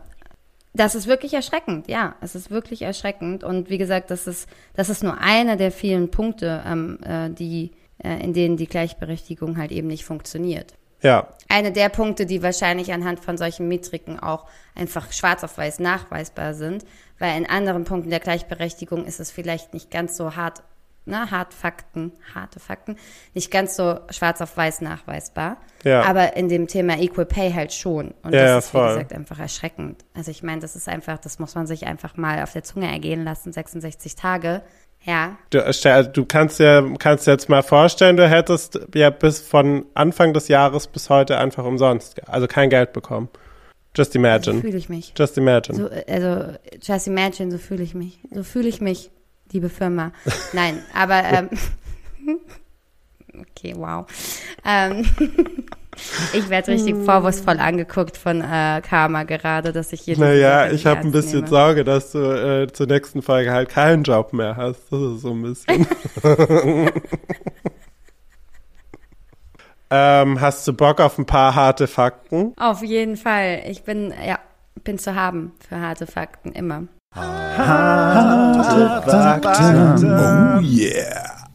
Das ist wirklich erschreckend, ja. Es ist wirklich erschreckend. Und wie gesagt, das ist, das ist nur einer der vielen Punkte, ähm, äh, die, äh, in denen die Gleichberechtigung halt eben nicht funktioniert. Ja, Eine der Punkte, die wahrscheinlich anhand von solchen Metriken auch einfach schwarz auf weiß nachweisbar sind, weil in anderen Punkten der Gleichberechtigung ist es vielleicht nicht ganz so hart, ne, hart Fakten, harte Fakten, nicht ganz so schwarz auf weiß nachweisbar. Ja. Aber in dem Thema Equal Pay halt schon. Und Ja, das ja, ist, wie voll. gesagt, einfach erschreckend. Also ich meine, das ist einfach, das muss man sich einfach mal auf der Zunge ergehen lassen, 66 Tage. Ja, du, du kannst dir, kannst jetzt mal vorstellen, du hättest ja bis von Anfang des Jahres bis heute einfach umsonst, also kein Geld bekommen. Just so imagine. fühle ich mich. Just imagine. So, also, just imagine, so fühle ich mich. So fühle ich mich, liebe Firma. Nein, aber, ähm, okay, wow. Ähm, ich werde richtig vorwurfsvoll angeguckt von äh, Karma gerade, dass ich hier Naja, ich habe ein bisschen nehme. Sorge, dass du äh, zur nächsten Folge halt keinen Job mehr hast. Das ist so ein bisschen. ähm, hast du Bock auf ein paar harte Fakten? Auf jeden Fall. Ich bin, ja, bin zu haben für harte Fakten, immer. Oh yeah.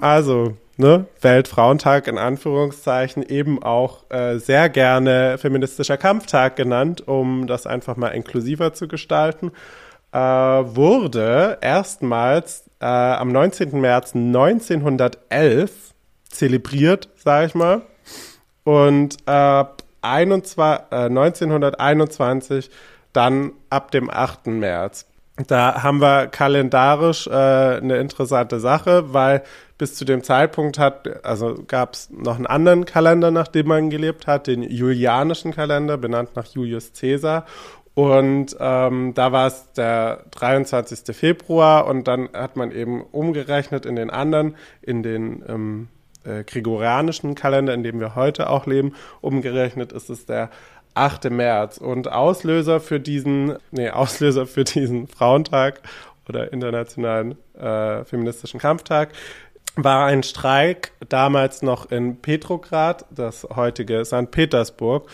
Also, ne, Weltfrauentag in Anführungszeichen, eben auch äh, sehr gerne feministischer Kampftag genannt, um das einfach mal inklusiver zu gestalten, äh, wurde erstmals äh, am 19. März 1911 zelebriert, sage ich mal. Und ab 21, äh, 1921 dann ab dem 8. März. Da haben wir kalendarisch äh, eine interessante Sache, weil bis zu dem Zeitpunkt hat, also gab es noch einen anderen Kalender, nach dem man gelebt hat, den julianischen Kalender, benannt nach Julius Caesar. Und ähm, da war es der 23. Februar und dann hat man eben umgerechnet in den anderen, in den ähm, äh, gregorianischen Kalender, in dem wir heute auch leben, umgerechnet ist es der 8. März. Und Auslöser für diesen, nee, Auslöser für diesen Frauentag oder internationalen äh, feministischen Kampftag war ein Streik damals noch in Petrograd, das heutige St. Petersburg.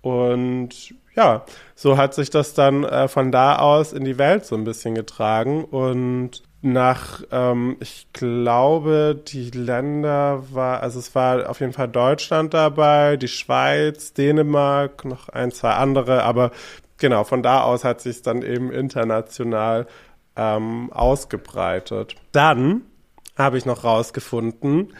Und ja, so hat sich das dann äh, von da aus in die Welt so ein bisschen getragen. Und nach, ähm, ich glaube, die Länder war, also es war auf jeden Fall Deutschland dabei, die Schweiz, Dänemark, noch ein, zwei andere, aber genau, von da aus hat sich es dann eben international ähm, ausgebreitet. Dann habe ich noch rausgefunden,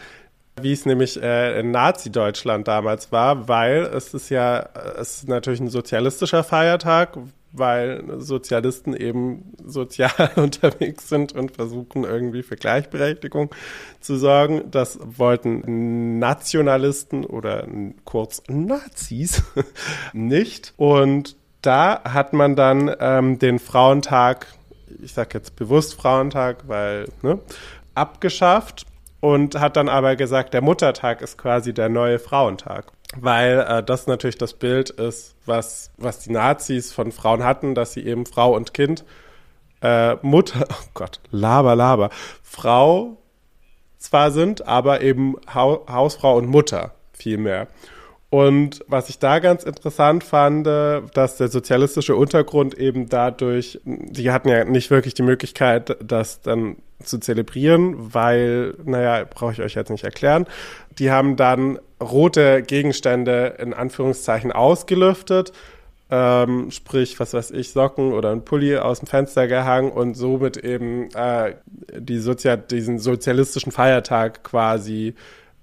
wie es nämlich äh, in Nazi-Deutschland damals war, weil es ist ja, es ist natürlich ein sozialistischer Feiertag, weil Sozialisten eben sozial unterwegs sind und versuchen irgendwie für Gleichberechtigung zu sorgen. Das wollten Nationalisten oder kurz Nazis nicht. Und da hat man dann ähm, den Frauentag, ich sage jetzt bewusst Frauentag, weil ne, abgeschafft und hat dann aber gesagt, der Muttertag ist quasi der neue Frauentag. Weil äh, das natürlich das Bild ist, was, was die Nazis von Frauen hatten, dass sie eben Frau und Kind, äh, Mutter, oh Gott, laber, laber, Frau zwar sind, aber eben Hau Hausfrau und Mutter vielmehr. Und was ich da ganz interessant fand, äh, dass der sozialistische Untergrund eben dadurch, die hatten ja nicht wirklich die Möglichkeit, das dann zu zelebrieren, weil, naja, brauche ich euch jetzt nicht erklären. Die haben dann rote Gegenstände in Anführungszeichen ausgelüftet, ähm, sprich, was weiß ich, Socken oder ein Pulli aus dem Fenster gehangen und somit eben äh, die Sozial diesen sozialistischen Feiertag quasi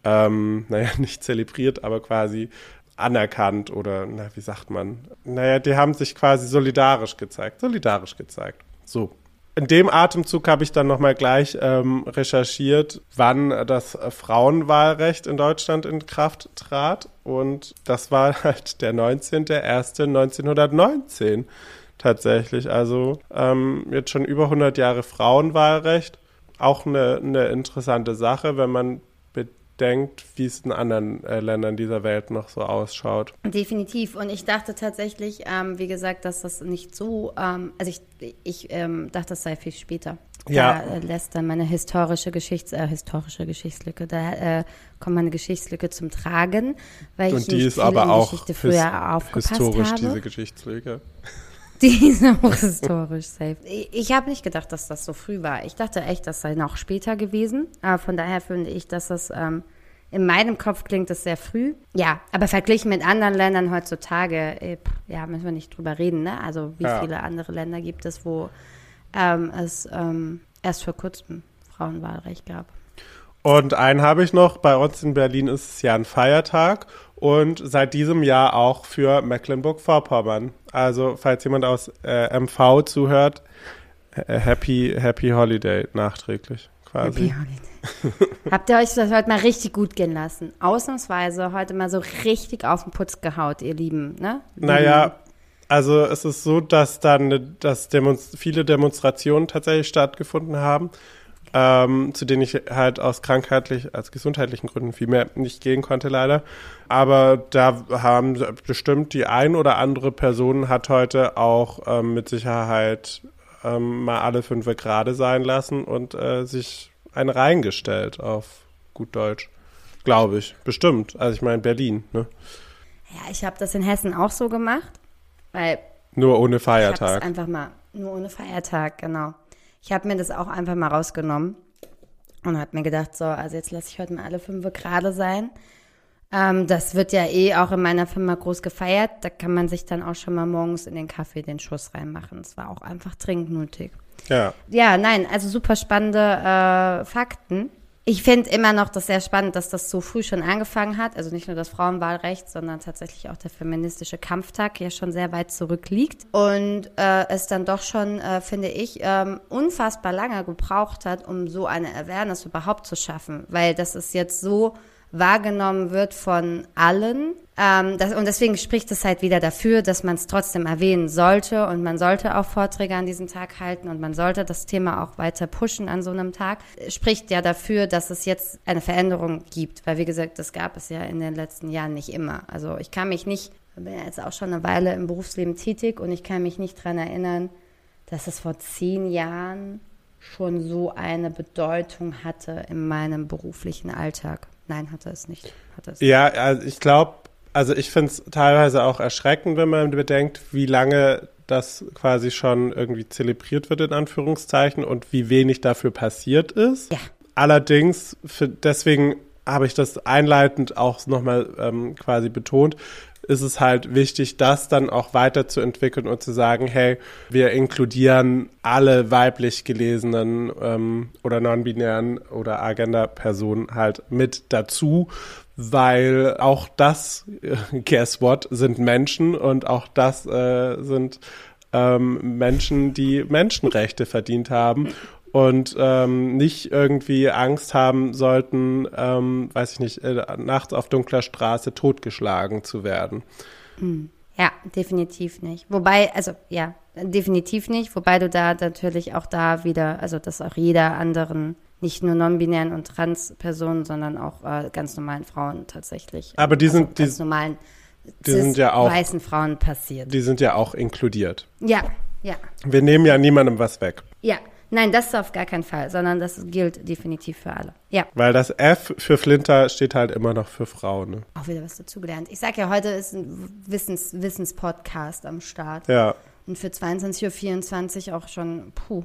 ähm, naja, nicht zelebriert, aber quasi anerkannt oder, na, wie sagt man? Naja, die haben sich quasi solidarisch gezeigt, solidarisch gezeigt. So. In dem Atemzug habe ich dann nochmal gleich ähm, recherchiert, wann das Frauenwahlrecht in Deutschland in Kraft trat. Und das war halt der 19.01.1919. tatsächlich. Also ähm, jetzt schon über 100 Jahre Frauenwahlrecht. Auch eine, eine interessante Sache, wenn man bedenkt, wie es in anderen äh, Ländern dieser Welt noch so ausschaut. Definitiv. Und ich dachte tatsächlich, ähm, wie gesagt, dass das nicht so, ähm, also ich, ich ähm, dachte, das sei viel später. Ja. Da äh, lässt dann meine historische Geschichts, äh, historische Geschichtslücke, da äh, kommt meine Geschichtslücke zum Tragen, weil Und ich die nicht ist aber auch Geschichte früher aufgepasst historisch, habe. diese Geschichtslücke. Die ist auch historisch safe. Ich, habe nicht gedacht, dass das so früh war. Ich dachte echt, das sei noch später gewesen. Aber von daher finde ich, dass das ähm, in meinem Kopf klingt es sehr früh. Ja, aber verglichen mit anderen Ländern heutzutage, äh, ja, müssen wir nicht drüber reden, ne? Also wie Ja. viele andere Länder gibt es, wo ähm, es ähm, erst vor kurzem Frauenwahlrecht gab. Und einen habe ich noch. Bei uns in Berlin ist es ja ein Feiertag und seit diesem Jahr auch für Mecklenburg-Vorpommern. Also, falls jemand aus äh, MV zuhört, äh, Happy, Happy Holiday nachträglich quasi. Happy Holiday. Habt ihr euch das heute mal richtig gut gehen lassen? Ausnahmsweise heute mal so richtig auf den Putz gehaut, ihr Lieben, ne? Naja, also es ist so, dass dann dass Demonst viele Demonstrationen tatsächlich stattgefunden haben, ähm, zu denen ich halt aus krankheitlich, aus gesundheitlichen Gründen viel mehr nicht gehen konnte leider. Aber da haben bestimmt die ein oder andere Person hat heute auch ähm, mit Sicherheit ähm, mal alle fünf gerade sein lassen und äh, sich eine reingestellt auf gut Deutsch. Glaube ich, bestimmt. Also ich meine Berlin, ne? Ja, ich habe das in Hessen auch so gemacht, weil Nur ohne Feiertag. einfach mal, nur ohne Feiertag, genau. Ich habe mir das auch einfach mal rausgenommen und habe mir gedacht, so, also jetzt lasse ich heute mal alle fünf gerade sein. Ähm, das wird ja eh auch in meiner Firma groß gefeiert. Da kann man sich dann auch schon mal morgens in den Kaffee den Schuss reinmachen. Es war auch einfach dringend nötig. Ja. Ja, nein, also super spannende äh, Fakten. Ich finde immer noch das sehr spannend, dass das so früh schon angefangen hat. Also nicht nur das Frauenwahlrecht, sondern tatsächlich auch der feministische Kampftag ja schon sehr weit zurückliegt. Und äh, es dann doch schon, äh, finde ich, ähm, unfassbar lange gebraucht hat, um so eine Awareness überhaupt zu schaffen. Weil das ist jetzt so wahrgenommen wird von allen. Ähm, das, und deswegen spricht es halt wieder dafür, dass man es trotzdem erwähnen sollte und man sollte auch Vorträge an diesem Tag halten und man sollte das Thema auch weiter pushen an so einem Tag. Spricht ja dafür, dass es jetzt eine Veränderung gibt, weil wie gesagt, das gab es ja in den letzten Jahren nicht immer. Also ich kann mich nicht, ich bin ja jetzt auch schon eine Weile im Berufsleben tätig und ich kann mich nicht dran erinnern, dass es vor zehn Jahren schon so eine Bedeutung hatte in meinem beruflichen Alltag. Nein, hatte es nicht. Hatte es Ja, also ich glaube, also ich finde es teilweise auch erschreckend, wenn man bedenkt, wie lange das quasi schon irgendwie zelebriert wird, in Anführungszeichen, und wie wenig dafür passiert ist. Ja. Allerdings, für, deswegen habe ich das einleitend auch nochmal ähm, quasi betont, ist es halt wichtig, das dann auch weiterzuentwickeln und zu sagen, hey, wir inkludieren alle weiblich gelesenen ähm, oder non-binären oder Agenda-Personen halt mit dazu, weil auch das, äh, guess what, sind Menschen und auch das äh, sind ähm, Menschen, die Menschenrechte verdient haben und ähm, nicht irgendwie Angst haben sollten, ähm, weiß ich nicht, äh, nachts auf dunkler Straße totgeschlagen zu werden. Ja, definitiv nicht. Wobei, also ja, definitiv nicht. Wobei du da natürlich auch da wieder, also dass auch jeder anderen, nicht nur non-binären und trans-Personen, sondern auch äh, ganz normalen Frauen tatsächlich. Aber die also sind- die- ganz normalen die sind ja auch- weißen Frauen passiert. Die sind ja auch inkludiert. Ja, ja, Wir nehmen ja niemandem was weg. ja. Nein, das auf gar keinen Fall, sondern das gilt definitiv für alle. Ja. Weil das F für Flinter steht halt immer noch für Frauen. Ne? Auch wieder was dazugelernt. Ich sag ja, heute ist ein Wissens, Wissenspodcast am Start. Ja. Und für 22.24 Uhr auch schon, puh,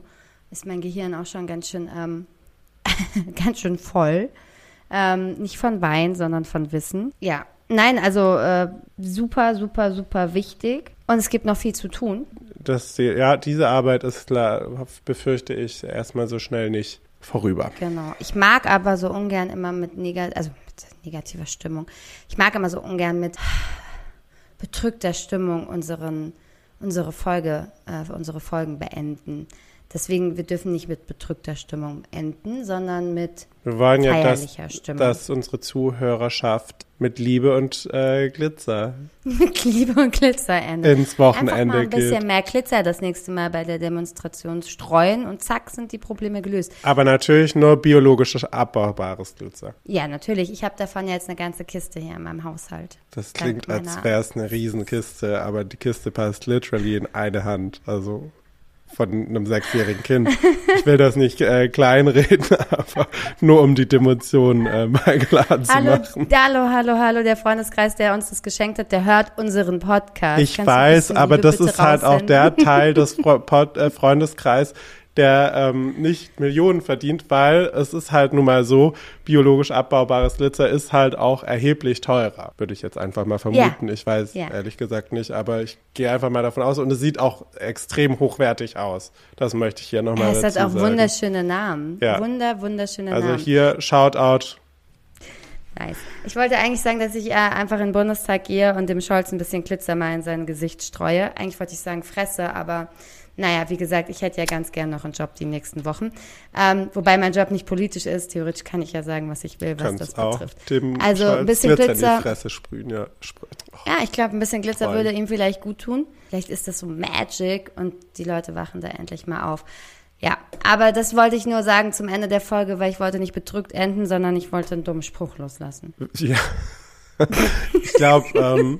ist mein Gehirn auch schon ganz schön, ähm, ganz schön voll. Ähm, nicht von Wein, sondern von Wissen. Ja. Nein, also äh, super, super, super wichtig. Und es gibt noch viel zu tun. Das, ja, diese Arbeit ist, klar, befürchte ich, erstmal so schnell nicht vorüber. Genau. Ich mag aber so ungern immer mit, negat also mit negativer Stimmung. Ich mag immer so ungern mit bedrückter Stimmung unseren, unsere Folge, äh, unsere Folgen beenden. Deswegen, wir dürfen nicht mit bedrückter Stimmung enden, sondern mit Wir wollen ja, dass, Stimmung. dass unsere Zuhörerschaft mit Liebe und äh, Glitzer mit Liebe und Glitzer enden. ins Einfach mal Wochenende ein bisschen geht. mehr Glitzer das nächste Mal bei der Demonstration streuen und zack sind die Probleme gelöst. Aber natürlich nur biologisch abbaubares Glitzer. Ja, natürlich. Ich habe davon jetzt eine ganze Kiste hier in meinem Haushalt. Das klingt, als wäre es eine Riesenkiste, aber die Kiste passt literally in eine Hand. Also von einem sechsjährigen Kind. Ich will das nicht äh, kleinreden, aber nur um die Demontion äh, mal klar zu Hallo, machen. hallo, hallo, hallo, der Freundeskreis, der uns das geschenkt hat, der hört unseren Podcast. Ich Kannst weiß, aber Liebe das ist halt auch der Teil des Pod äh, Freundeskreis, der ähm, nicht Millionen verdient, weil es ist halt nun mal so, biologisch abbaubares Glitzer ist halt auch erheblich teurer, würde ich jetzt einfach mal vermuten. Ich weiß Ja. ehrlich gesagt nicht, aber ich gehe einfach mal davon aus und es sieht auch extrem hochwertig aus. Das möchte ich hier nochmal Ja, es hat auch sagen. wunderschöne Namen. Ja. Wunder, wunderschöne Also Namen. hier Shoutout. Nice. Ich wollte eigentlich sagen, dass ich äh, einfach in den Bundestag gehe und dem Scholz ein bisschen Glitzer mal in sein Gesicht streue. Eigentlich wollte ich sagen fresse, aber naja, wie gesagt, ich hätte ja ganz gern noch einen Job die nächsten Wochen. Ähm, wobei mein Job nicht politisch ist. Theoretisch kann ich ja sagen, was ich will, was das Kannst auch betrifft. dem Also, ein bisschen Glitzer in die Fresse sprühen. Ja, oh. Ja, ich glaube, ein bisschen Glitzer Voll. würde ihm vielleicht gut tun. Vielleicht ist das so Magic und die Leute wachen da endlich mal auf. Ja, aber das wollte ich nur sagen zum Ende der Folge, weil ich wollte nicht bedrückt enden, sondern ich wollte einen dummen Spruch loslassen. Ja. ich glaube, ähm,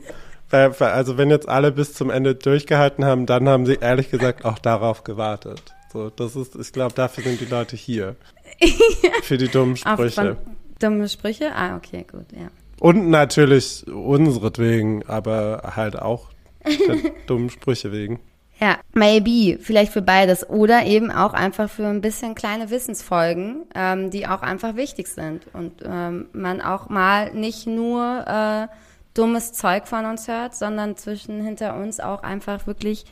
also wenn jetzt alle bis zum Ende durchgehalten haben, dann haben sie ehrlich gesagt auch darauf gewartet. So, das ist, ich glaube, dafür sind die Leute hier. Für die dummen Sprüche. dumme Sprüche? Ah, okay, gut, ja. Und natürlich unseretwegen, aber halt auch der dummen Sprüche wegen. Ja, maybe, vielleicht für beides. Oder eben auch einfach für ein bisschen kleine Wissensfolgen, ähm, die auch einfach wichtig sind. Und ähm, man auch mal nicht nur äh, dummes Zeug von uns hört, sondern zwischen hinter uns auch einfach wirklich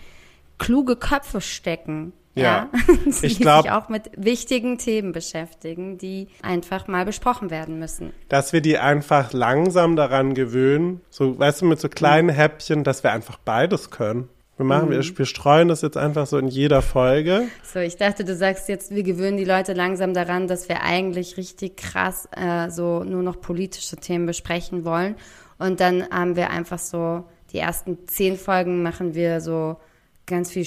kluge Köpfe stecken. Ja. die Ich glaub- sich auch mit wichtigen Themen beschäftigen, die einfach mal besprochen werden müssen. Dass wir die einfach langsam daran gewöhnen, so, weißt du, mit so kleinen Häppchen, dass wir einfach beides können. Wir machen, wir, wir streuen das jetzt einfach so in jeder Folge. So, ich dachte, du sagst jetzt, wir gewöhnen die Leute langsam daran, dass wir eigentlich richtig krass äh, so nur noch politische Themen besprechen wollen. Und dann haben wir einfach so, die ersten zehn Folgen machen wir so ganz viel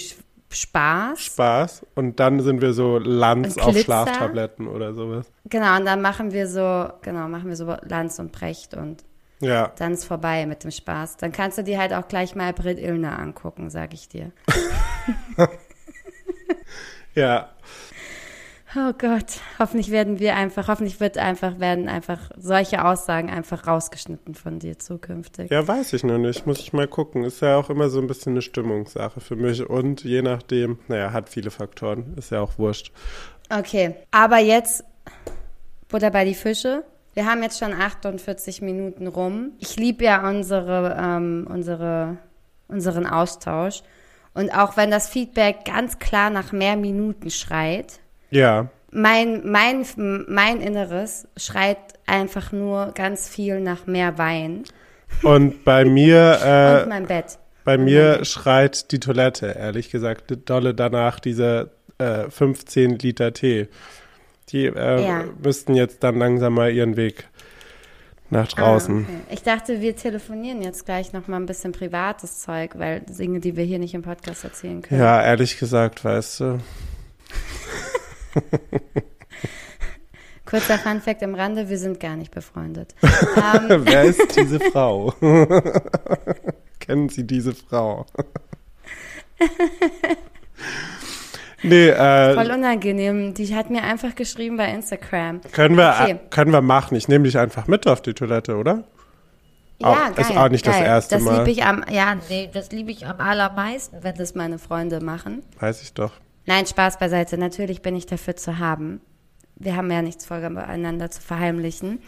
Spaß. Spaß und dann sind wir so Lanz auf. Schlaftabletten oder sowas. Genau, und dann machen wir so, genau, machen wir so Lanz und Brecht und Ja, dann ist vorbei mit dem Spaß. Dann kannst du dir halt auch gleich mal Britt Illner angucken, sag ich dir. ja. Oh Gott, hoffentlich werden wir einfach, hoffentlich wird einfach, werden einfach solche Aussagen einfach rausgeschnitten von dir zukünftig. Ja, weiß ich noch nicht. Muss ich mal gucken. Ist ja auch immer so ein bisschen eine Stimmungssache für mich. Und je nachdem, naja, hat viele Faktoren. Ist ja auch wurscht. Okay, aber jetzt Butter bei die Fische. Wir haben jetzt schon 48 Minuten rum. Ich liebe ja unsere, ähm, unsere, unseren Austausch. Und auch wenn das Feedback ganz klar nach mehr Minuten schreit, Ja, mein, mein, mein Inneres schreit einfach nur ganz viel nach mehr Wein und bei mir, und äh, mein Bett. bei mir schreit die Toilette, ehrlich gesagt, dolle danach diese äh, 15 Liter Tee. Die äh, Ja. müssten jetzt dann langsam mal ihren Weg nach draußen. Ah, okay. Ich dachte, wir telefonieren jetzt gleich noch mal ein bisschen privates Zeug, weil Dinge, die wir hier nicht im Podcast erzählen können. Ja, ehrlich gesagt, weißt du. Kurzer Funfact am Rande, wir sind gar nicht befreundet. ähm, Wer ist diese Frau? Kennen Sie diese Frau? nee, äh, voll unangenehm. Die hat mir einfach geschrieben bei Instagram. können wir, Okay. äh, können wir machen. Ich nehme dich einfach mit auf die Toilette, oder? Ja, Auch- geil. ist auch nicht das geil. erste das Mal. Lieb ich am, ja, nee, das liebe ich am allermeisten, wenn das meine Freunde machen. Weiß ich doch. Nein, Spaß beiseite. Natürlich bin ich dafür zu haben. Wir haben ja nichts voreinander zu verheimlichen.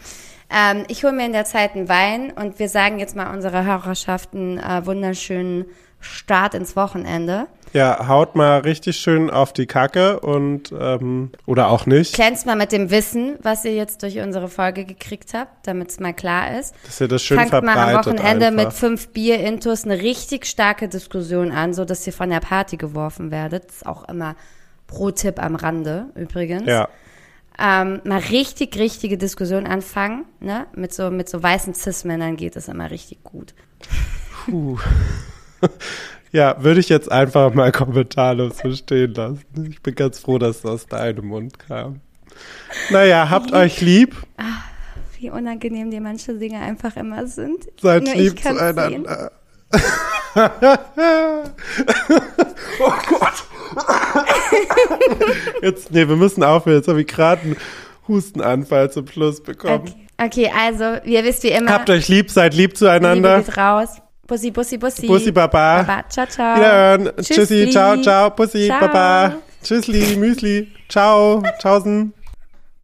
Ähm, ich hole mir in der Zeit einen Wein und wir sagen jetzt mal unserer Hörerschaft einen äh, wunderschönen Start ins Wochenende. Ja, haut mal richtig schön auf die Kacke und ähm, oder auch nicht, Glänzt mal mit dem Wissen, was ihr jetzt durch unsere Folge gekriegt habt, damit es mal klar ist. dass ihr das schön Fangt mal am verbreitet Wochenende einfach. mit fünf Bier-Intus eine richtig starke Diskussion an, so dass ihr von der Party geworfen werdet. Das ist auch immer Pro-Tipp am Rande übrigens. Ja. Ähm, mal richtig, richtige Diskussion anfangen, ne? Mit so, mit so weißen Cis-Männern geht es immer richtig gut. Puh. Ja, würde ich jetzt einfach mal kommentarlos so stehen lassen. Ich bin ganz froh, dass das aus deinem Mund kam. Naja, habt euch lieb. Wie unangenehm die manche Dinge einfach immer sind. Seid Nur lieb zueinander. oh Gott. Jetzt, nee, wir müssen aufhören. Jetzt habe ich gerade einen Hustenanfall zum Schluss bekommen. Okay. okay, also, ihr wisst wie immer. Habt euch lieb, seid lieb Liebe zueinander. geht raus. Bussi, bussi, bussi. Bussi, Baba. Baba, ciao, ciao. Wiederhören. Tschüssi, Tschüssli. ciao, ciao. Bussi, Ciao. Baba. Tschüssli, Müsli. Ciao. Tschaußen.